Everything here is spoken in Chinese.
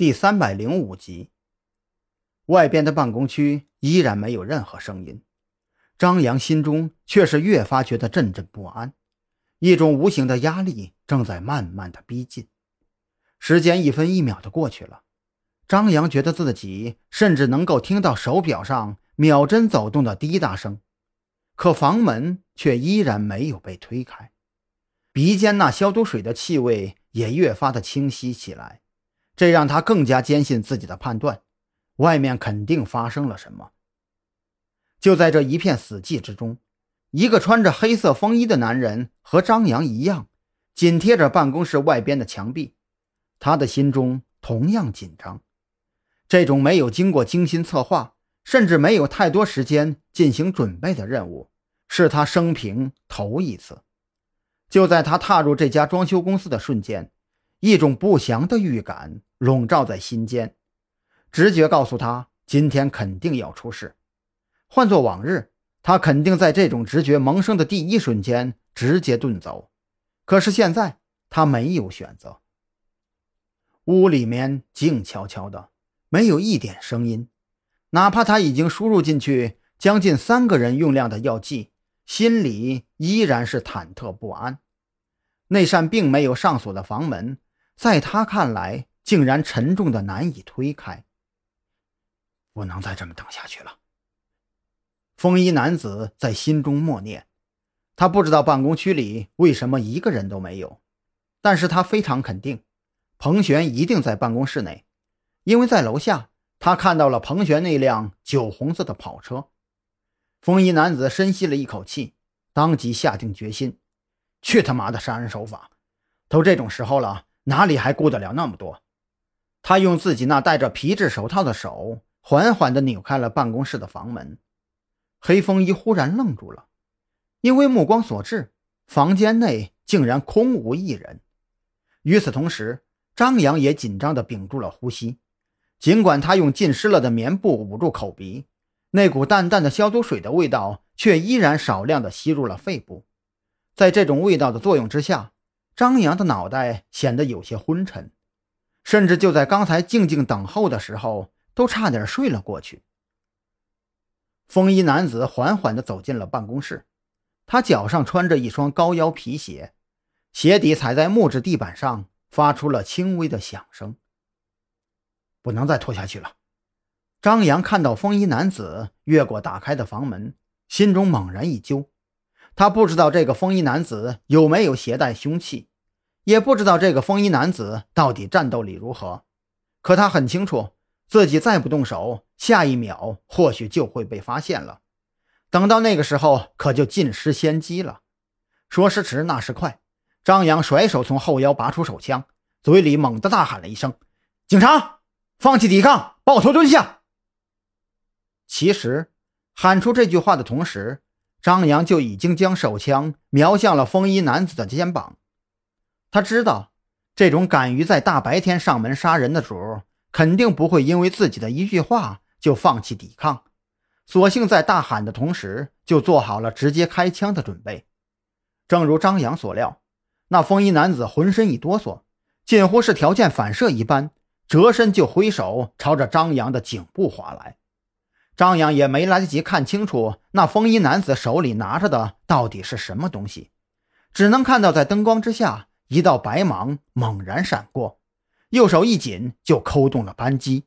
第三百零五集，外边的办公区依然没有任何声音，张扬心中却是越发觉得阵阵不安，一种无形的压力正在慢慢的逼近。时间一分一秒的过去了，张扬觉得自己甚至能够听到手表上秒针走动的滴答声，可房门却依然没有被推开，鼻尖那消毒水的气味也越发的清晰起来。这让他更加坚信自己的判断，外面肯定发生了什么。就在这一片死寂之中，一个穿着黑色风衣的男人和张扬一样，紧贴着办公室外边的墙壁，他的心中同样紧张。这种没有经过精心策划，甚至没有太多时间进行准备的任务，是他生平头一次。就在他踏入这家装修公司的瞬间。一种不祥的预感笼罩在心间，直觉告诉他今天肯定要出事。换做往日，他肯定在这种直觉萌生的第一瞬间直接遁走。可是现在他没有选择。屋里面静悄悄的，没有一点声音，哪怕他已经输入进去将近三个人用量的药剂，心里依然是忐忑不安。那扇并没有上锁的房门。在他看来，竟然沉重的难以推开。不能再这么等下去了。风衣男子在心中默念。他不知道办公区里为什么一个人都没有，但是他非常肯定，彭璇一定在办公室内，因为在楼下他看到了彭璇那辆酒红色的跑车。风衣男子深吸了一口气，当即下定决心：去他妈的杀人手法！都这种时候了。哪里还顾得了那么多？他用自己那戴着皮质手套的手，缓缓地扭开了办公室的房门。黑风衣忽然愣住了，因为目光所至，房间内竟然空无一人。与此同时，张扬也紧张地屏住了呼吸。尽管他用浸湿了的棉布捂住口鼻，那股淡淡的消毒水的味道却依然少量地吸入了肺部。在这种味道的作用之下，张扬的脑袋显得有些昏沉，甚至就在刚才静静等候的时候，都差点睡了过去。风衣男子缓缓地走进了办公室，他脚上穿着一双高腰皮鞋，鞋底踩在木质地板上，发出了轻微的响声。不能再拖下去了。张扬看到风衣男子越过打开的房门，心中猛然一揪。他不知道这个风衣男子有没有携带凶器。也不知道这个风衣男子到底战斗力如何，可他很清楚，自己再不动手，下一秒或许就会被发现了。等到那个时候，可就尽失先机了。说时迟，那时快，张扬甩手从后腰拔出手枪，嘴里猛地大喊了一声：“警察，放弃抵抗，抱头蹲下！”其实，喊出这句话的同时，张扬就已经将手枪瞄向了风衣男子的肩膀。他知道，这种敢于在大白天上门杀人的主，肯定不会因为自己的一句话就放弃抵抗，索性在大喊的同时，就做好了直接开枪的准备。正如张扬所料，那风衣男子浑身一哆嗦，近乎是条件反射一般，折身就挥手朝着张扬的颈部划来。张扬也没来得及看清楚那风衣男子手里拿着的到底是什么东西，只能看到在灯光之下。一道白芒猛然闪过，右手一紧就扣动了扳机。